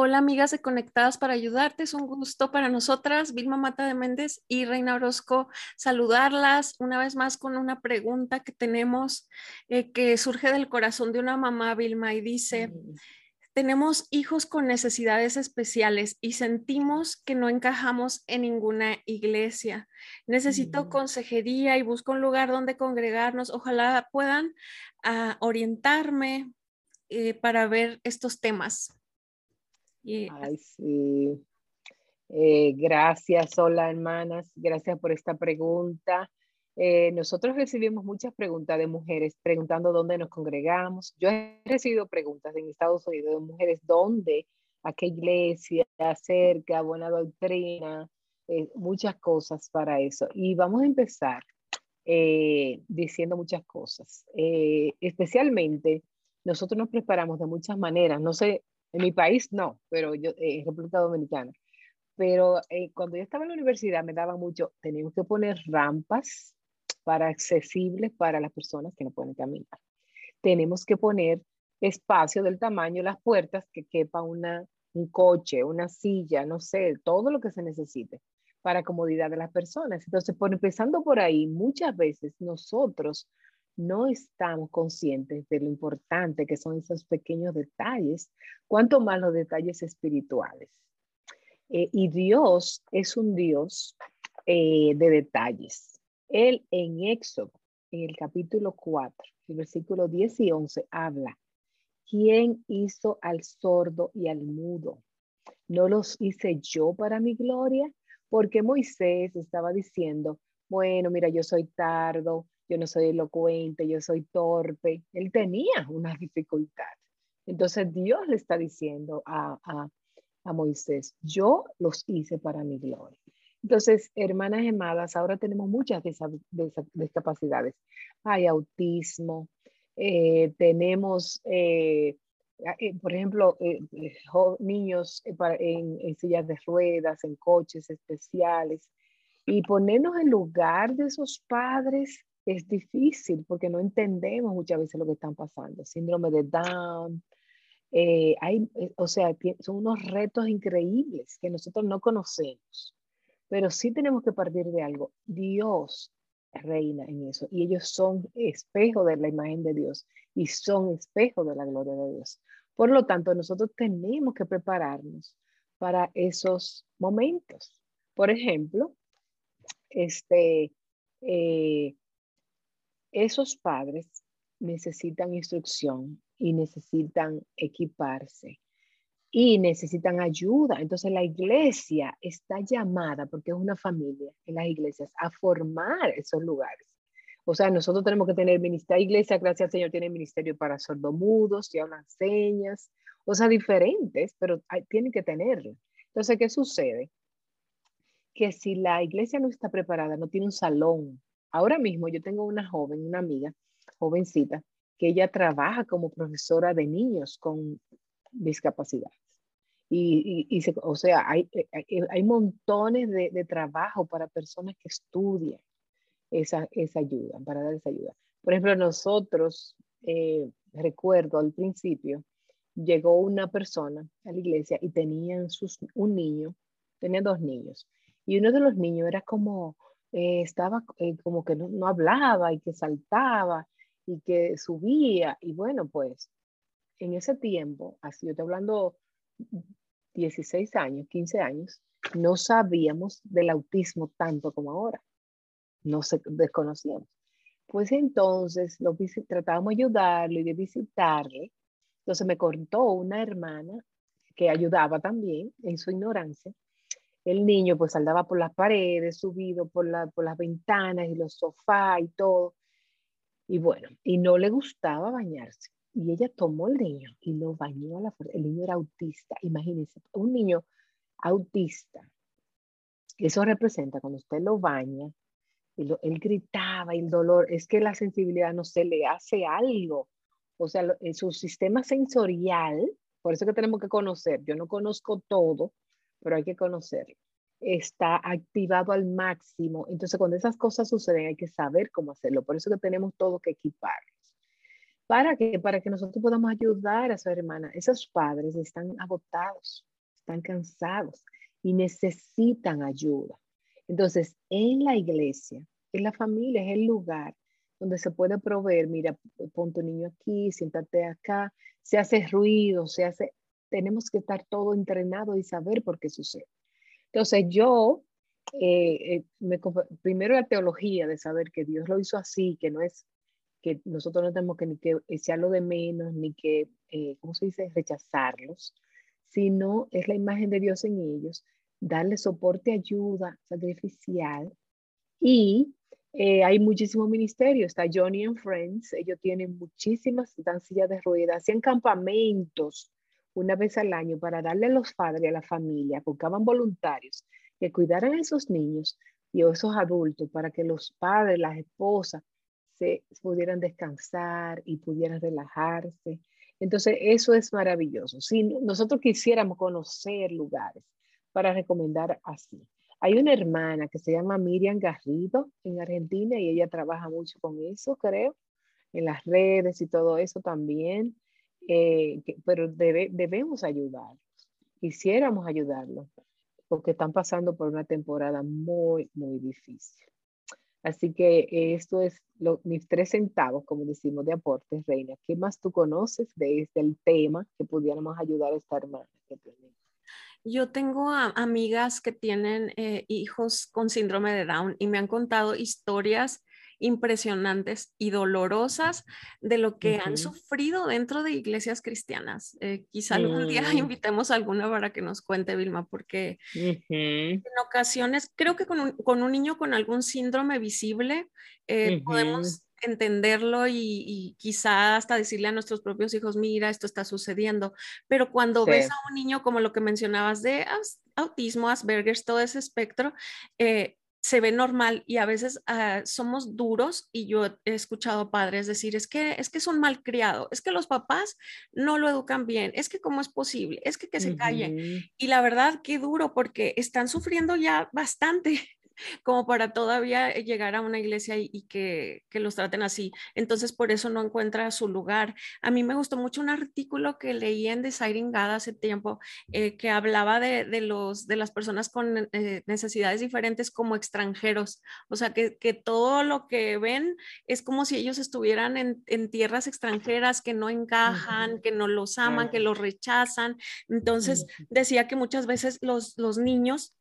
Hola amigas de Conectadas para Ayudarte, es un gusto para nosotras, Vilma Mata de Méndez y Reina Orozco, saludarlas una vez más con una pregunta que tenemos eh, que surge del corazón de una mamá, Vilma, y dice, tenemos hijos con necesidades especiales y sentimos que no encajamos en ninguna iglesia. Necesito consejería y busco un lugar donde congregarnos. Ojalá puedan ah, orientarme eh, para ver estos temas. Ay, sí. Eh, gracias, hola hermanas, gracias por esta pregunta. Eh, nosotros recibimos muchas preguntas de mujeres preguntando dónde nos congregamos. Yo he recibido preguntas en Estados Unidos de mujeres dónde, a qué iglesia, acerca, buena doctrina, eh, muchas cosas para eso. Y vamos a empezar diciendo muchas cosas. especialmente, nosotros nos preparamos de muchas maneras. No sé en mi país no, pero yo, eh, en República Dominicana. Pero eh, cuando yo estaba en la universidad me daba mucho, tenemos que poner rampas para accesibles para las personas que no pueden caminar. Tenemos que poner espacio del tamaño, las puertas que quepa una, un coche, una silla, no sé, todo lo que se necesite para comodidad de las personas. Entonces, por, empezando por ahí, muchas veces nosotros no estamos conscientes de lo importante que son esos pequeños detalles, cuanto más los detalles espirituales. Eh, y Dios es un Dios eh, de detalles. Él en Éxodo, en el capítulo 4, el versículo 10 y 11, habla, ¿quién hizo al sordo y al mudo? ¿No los hice yo para mi gloria? Porque Moisés estaba diciendo, bueno, mira, yo soy tardo, yo no soy elocuente, yo soy torpe. Él tenía una dificultad. Entonces Dios le está diciendo a, Moisés, yo los hice para mi gloria. Entonces, hermanas amadas, ahora tenemos muchas de esas, discapacidades. Hay autismo, eh, tenemos, eh, eh, por ejemplo, niños en, en, sillas de ruedas, en coches especiales, y ponernos en lugar de esos padres es difícil porque no entendemos muchas veces lo que están pasando. Síndrome de Down, eh, hay, eh, o sea, son unos retos increíbles que nosotros no conocemos, pero sí tenemos que partir de algo. Dios reina en eso y ellos son espejo de la imagen de Dios y son espejo de la gloria de Dios. Por lo tanto, nosotros tenemos que prepararnos para esos momentos. Por ejemplo, este, eh, esos padres necesitan instrucción y necesitan equiparse y necesitan ayuda. Entonces la iglesia está llamada, porque es una familia en las iglesias, a formar esos lugares. O sea, nosotros tenemos que tener ministerio, iglesia, gracias al Señor, tiene ministerio para sordomudos, y hablan señas, o sea, diferentes, pero hay, tienen que tenerlo. Entonces, ¿qué sucede? Que si la iglesia no está preparada, no tiene un salón Ahora mismo yo tengo una joven, una amiga, jovencita, que ella trabaja como profesora de niños con discapacidades. Y, y, o sea, hay, eh, eh, hay, montones de, de, trabajo para personas que estudian esa, esa, ayuda, para dar esa ayuda. Por ejemplo, nosotros, eh, recuerdo al principio, llegó una persona a la iglesia y tenían sus, un niño, tenía dos niños, y uno de los niños era como eh, estaba eh, como que no, hablaba y que saltaba y que subía. Y bueno, pues en ese tiempo, así yo estoy hablando 16 años, 15 años, no sabíamos del autismo tanto como ahora. No se desconocíamos. Pues entonces lo tratábamos de ayudarlo y de visitarle. Entonces me contó una hermana que ayudaba también en su ignorancia, el niño pues andaba por las paredes, subido por, por las ventanas y los sofás y todo. Y bueno, y no le gustaba bañarse. Y ella tomó el niño y lo bañó a la fuerza. El niño era autista, imagínense, un niño autista. Eso representa cuando usted lo baña, él, él gritaba y el dolor, es que la sensibilidad no se le hace algo. O sea, en su sistema sensorial, por eso que tenemos que conocer, yo no conozco todo, pero hay que conocerlo. Está activado al máximo. Entonces, cuando esas cosas suceden, hay que saber cómo hacerlo. Por eso que tenemos todo que equiparnos. ¿Para que Para que nosotros podamos ayudar a su hermana. Esos padres están agotados, están cansados y necesitan ayuda. Entonces, en la iglesia, en la familia, es el lugar donde se puede proveer, mira, pon tu niño aquí, siéntate acá, se hace ruido, se hace, tenemos que estar todo entrenado y saber por qué sucede. Entonces yo, eh, eh, me, primero la teología de saber que Dios lo hizo así, que no es, que nosotros no tenemos que ni que echarlo de menos, ni que, eh, ¿cómo se dice?, rechazarlos, sino es la imagen de Dios en ellos, darle soporte, ayuda sacrificial y eh, hay muchísimos ministerios, está Johnny and Friends, ellos tienen muchísimas, dan de ruedas, hacían campamentos una vez al año para darle a los padres, a la familia, buscaban voluntarios que cuidaran a esos niños y a esos adultos para que los padres, las esposas, se pudieran descansar y pudieran relajarse. Entonces, eso es maravilloso. Si nosotros quisiéramos conocer lugares para recomendar así, hay una hermana que se llama Miriam Garrido en Argentina y ella trabaja mucho con eso, creo, en las redes y todo eso también, eh, pero debemos ayudarlos, quisiéramos ayudarlos, porque están pasando por una temporada muy, muy difícil. Así que esto es mis tres centavos, como decimos, de aportes, Reina. ¿Qué más tú conoces de este el tema que pudiéramos ayudar a esta hermana que yo tengo amigas que tienen eh, hijos con síndrome de Down y me han contado historias impresionantes y dolorosas de lo que han sufrido dentro de iglesias cristianas. Eh, quizá algún día invitemos a alguna para que nos cuente, Vilma, porque en ocasiones creo que con un, niño con algún síndrome visible eh, podemos entenderlo y, quizá hasta decirle a nuestros propios hijos, mira, esto está sucediendo, pero cuando ves a un niño como lo que mencionabas de autismo, Asperger, todo ese espectro, eh, se ve normal y a veces ah, somos duros y yo he escuchado padres decir, es que es que es un mal criado, es que los papás no lo educan bien, es que cómo es posible, es que que se calle. Y la verdad, qué duro porque están sufriendo ya bastante como para todavía eh, llegar a una iglesia y, que, los traten así. Entonces, por eso no encuentra su lugar. A mí me gustó mucho un artículo que leí en Deciding God hace tiempo eh, que hablaba de, los, de las personas con eh, necesidades diferentes como extranjeros. O sea, que, todo lo que ven es como si ellos estuvieran en, tierras extranjeras que no encajan, que no los aman, que los rechazan. Entonces, decía que muchas veces los, los niños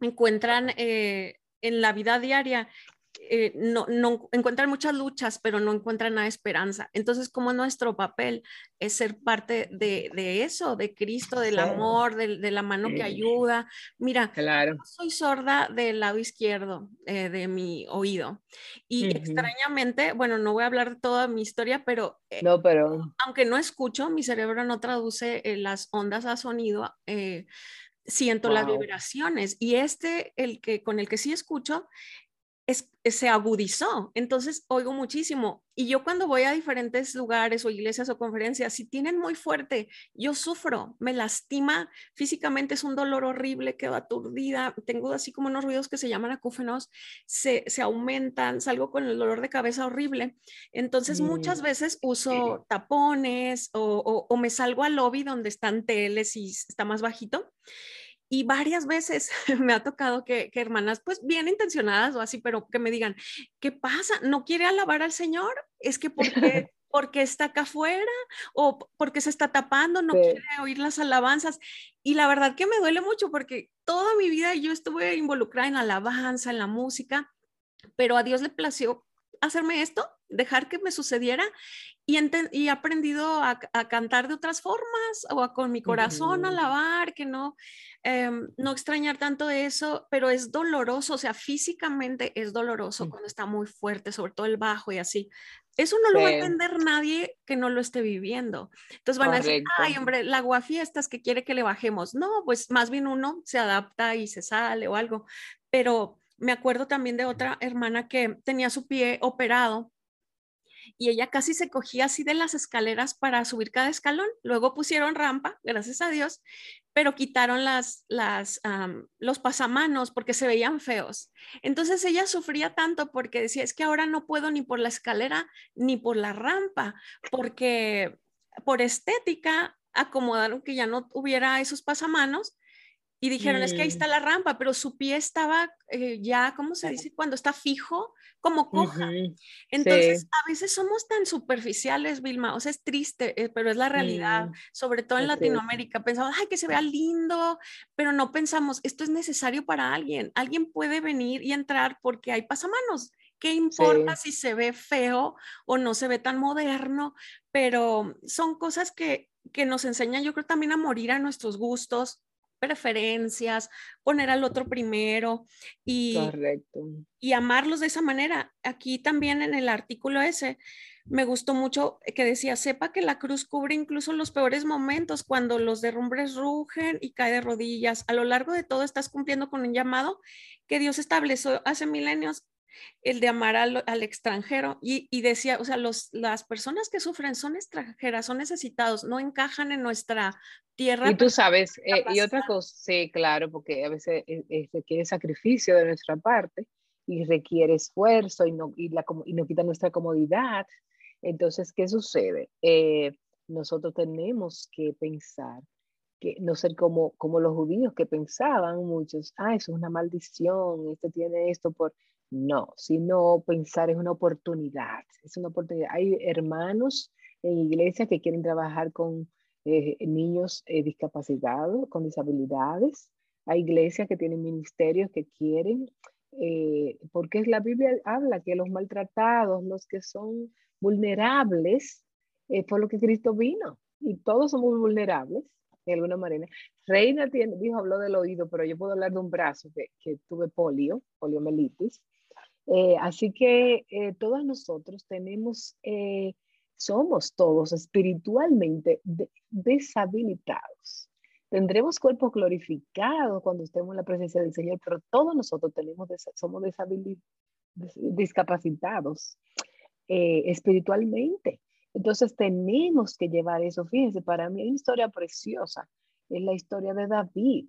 encuentran eh, en la vida diaria, eh, no, no, encuentran muchas luchas, pero no encuentran nada esperanza. Entonces, como nuestro papel es ser parte de, de eso, de Cristo, del amor, de, de, la mano que ayuda. Mira, claro. soy sorda del lado izquierdo eh, de mi oído. Y extrañamente, bueno, no voy a hablar de toda mi historia, pero, no, pero... aunque no escucho, mi cerebro no traduce las ondas a sonido siento las vibraciones y este, el que con el que sí escucho, es, se agudizó, entonces oigo muchísimo. Y yo cuando voy a diferentes lugares o iglesias o conferencias, si tienen muy fuerte, yo sufro, me lastima físicamente, es un dolor horrible, quedo aturdida, tengo así como unos ruidos que se llaman acúfenos, se, se aumentan, salgo con el dolor de cabeza horrible. Entonces muchas veces uso tapones o, o me salgo al lobby donde están teles y está más bajito y varias veces me ha tocado que, hermanas, pues bien intencionadas o así, pero que me digan, ¿qué pasa? ¿No quiere alabar al Señor? Es que porque, porque está acá afuera o porque se está tapando, no quiere oír las alabanzas. Y la verdad que me duele mucho porque toda mi vida yo estuve involucrada en alabanza, en la música, pero a Dios le plació hacerme esto, dejar que me sucediera y, he aprendido a, cantar de otras formas o a con mi corazón alabar, que no, em, no extrañar tanto eso, pero es doloroso, o sea, físicamente es doloroso mm. cuando está muy fuerte, sobre todo el bajo y así. Eso no lo va a entender nadie que no lo esté viviendo. Entonces van a decir, ay, hombre, la guafiestas que quiere que le bajemos. No, pues más bien uno se adapta y se sale o algo. Pero me acuerdo también de otra hermana que tenía su pie operado y ella casi se cogía así de las escaleras para subir cada escalón. Luego pusieron rampa, gracias a Dios, pero quitaron las, las, los pasamanos porque se veían feos. Entonces ella sufría tanto porque decía, es que ahora no puedo ni por la escalera ni por la rampa, porque por estética acomodaron que ya no hubiera esos pasamanos y dijeron, es que ahí está la rampa, pero su pie estaba eh, ya, ¿cómo se dice? Cuando está fijo, como coja. Entonces, a veces somos tan superficiales, Vilma, o sea, es triste, eh, pero es la realidad, sobre todo en Latinoamérica. Pensamos, ay, que se vea lindo, pero no pensamos, esto es necesario para alguien. Alguien puede venir y entrar porque hay pasamanos. ¿Qué importa si se ve feo o no se ve tan moderno? Pero son cosas que, que nos enseñan, yo creo, también a morir a nuestros gustos, preferencias, poner al otro primero y, y amarlos de esa manera. Aquí también en el artículo ese me gustó mucho que decía, sepa que la cruz cubre incluso los peores momentos cuando los derrumbres rugen y cae de rodillas. A lo largo de todo estás cumpliendo con un llamado que Dios estableció hace milenios el de amar al, extranjero y, decía, o sea, los, las personas que sufren son extranjeras, son necesitados, no encajan en nuestra tierra. Y tú sabes, eh, y otra cosa, sí, claro, porque a veces eh, eh, requiere sacrificio de nuestra parte y requiere esfuerzo y no, y, la, y no quita nuestra comodidad. Entonces, ¿qué sucede? nosotros tenemos que pensar que no ser como, como los judíos que pensaban muchos, ah, eso es una maldición, este tiene esto por... No, sino pensar es una oportunidad, es una oportunidad. Hay hermanos en iglesia que quieren trabajar con eh, niños eh, discapacitados, con disabilidades. Hay iglesias que tienen ministerios que quieren, eh, porque la Biblia habla que los maltratados, los que son vulnerables, por lo que Cristo vino. Y todos somos vulnerables de alguna manera. Reina tiene, dijo, habló del oído, pero yo puedo hablar de un brazo que, que tuve polio, poliomielitis. Eh, así que eh, todos nosotros tenemos, eh, somos todos espiritualmente deshabilitados. Tendremos cuerpos glorificados cuando estemos en la presencia del Señor, pero todos nosotros tenemos, somos discapacitados espiritualmente. Entonces tenemos que llevar eso. Fíjense, para mí hay una historia preciosa. Es la historia de David.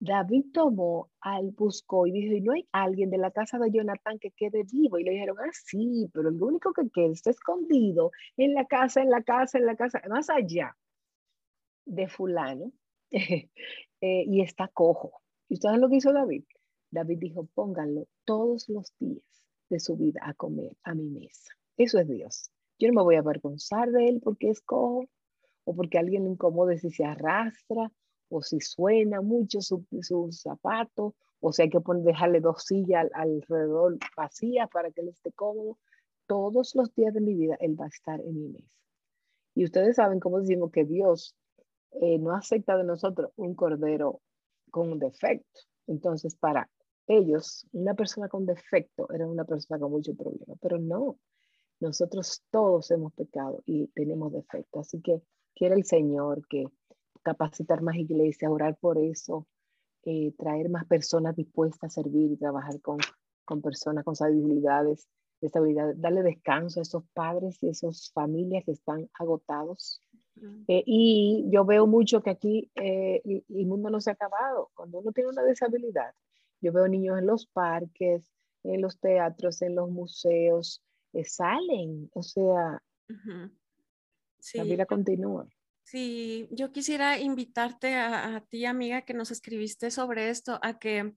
David tomó al buscó y dijo, ¿y no hay alguien de la casa de Jonathan que quede vivo? Y le dijeron, ah, sí, pero el único que queda está escondido en la casa, en la casa, en la casa, más allá de fulano, eh, y está cojo. ¿Y ustedes lo que hizo David? David dijo, pónganlo todos los días de su vida a comer a mi mesa. Eso es Dios. Yo no me voy a avergonzar de él porque es cojo, o porque alguien le incomode si se arrastra, o si suena mucho su, su zapato, o si hay que poner, dejarle dos sillas alrededor vacías para que él esté cómodo. Todos los días de mi vida él va a estar en mi mesa. Y ustedes saben cómo decimos que Dios eh, no acepta de nosotros un cordero con defecto. Entonces, para ellos, una persona con defecto era una persona con mucho problema, pero no. Nosotros todos hemos pecado y tenemos defecto. Así que quiere el Señor que capacitar más iglesias, orar por eso, eh, traer más personas dispuestas a servir y trabajar con, con personas con habilidades, estabilidad, darle descanso a esos padres y esas familias que están agotados. Eh, y yo veo mucho que aquí eh, el, mundo no se ha acabado. Cuando uno tiene una disabilidad, yo veo niños en los parques, en los teatros, en los museos, salen, o sea, la vida continúa. Sí, yo quisiera invitarte a, ti, amiga, que nos escribiste sobre esto, a que,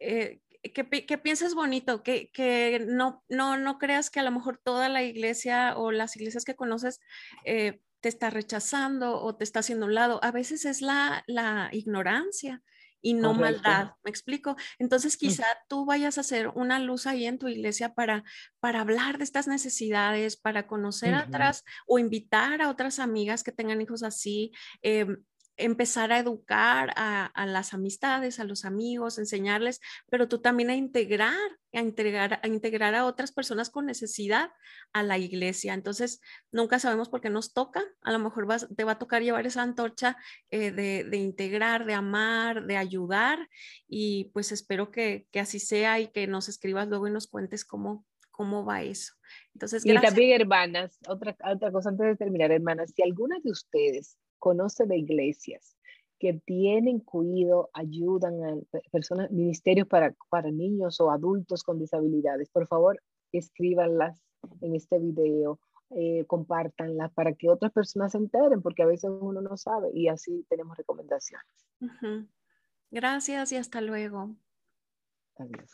eh, que, pienses bonito, que, que, no, no, no creas que a lo mejor toda la iglesia o las iglesias que conoces eh, te está rechazando o te está haciendo un lado. A veces es la, la ignorancia y no maldad. ¿Me explico? Entonces mm. quizá tú vayas a hacer una luz ahí en tu iglesia para, para hablar de estas necesidades, para conocer a otras o invitar a otras amigas que tengan hijos así. Em, empezar a educar a, las amistades, a los amigos, enseñarles, pero tú también a integrar, a integrar, a integrar a otras personas con necesidad a la iglesia. Entonces, nunca sabemos por qué nos toca. A lo mejor te va a tocar llevar esa antorcha eh, de, integrar, de amar, de ayudar. Y pues espero que, que así sea y que nos escribas luego y nos cuentes cómo, cómo va eso. Entonces, y también, hermanas, otra, otra cosa antes de terminar, hermanas, si alguna de ustedes conoce de iglesias que tienen cuidado, ayudan a personas, ministerios para, para niños o adultos con disabilidades, por favor, escríbanlas en este video, eh, compártanlas para que otras personas se enteren, porque a veces uno no sabe y así tenemos recomendaciones. Gracias y hasta luego. Adiós.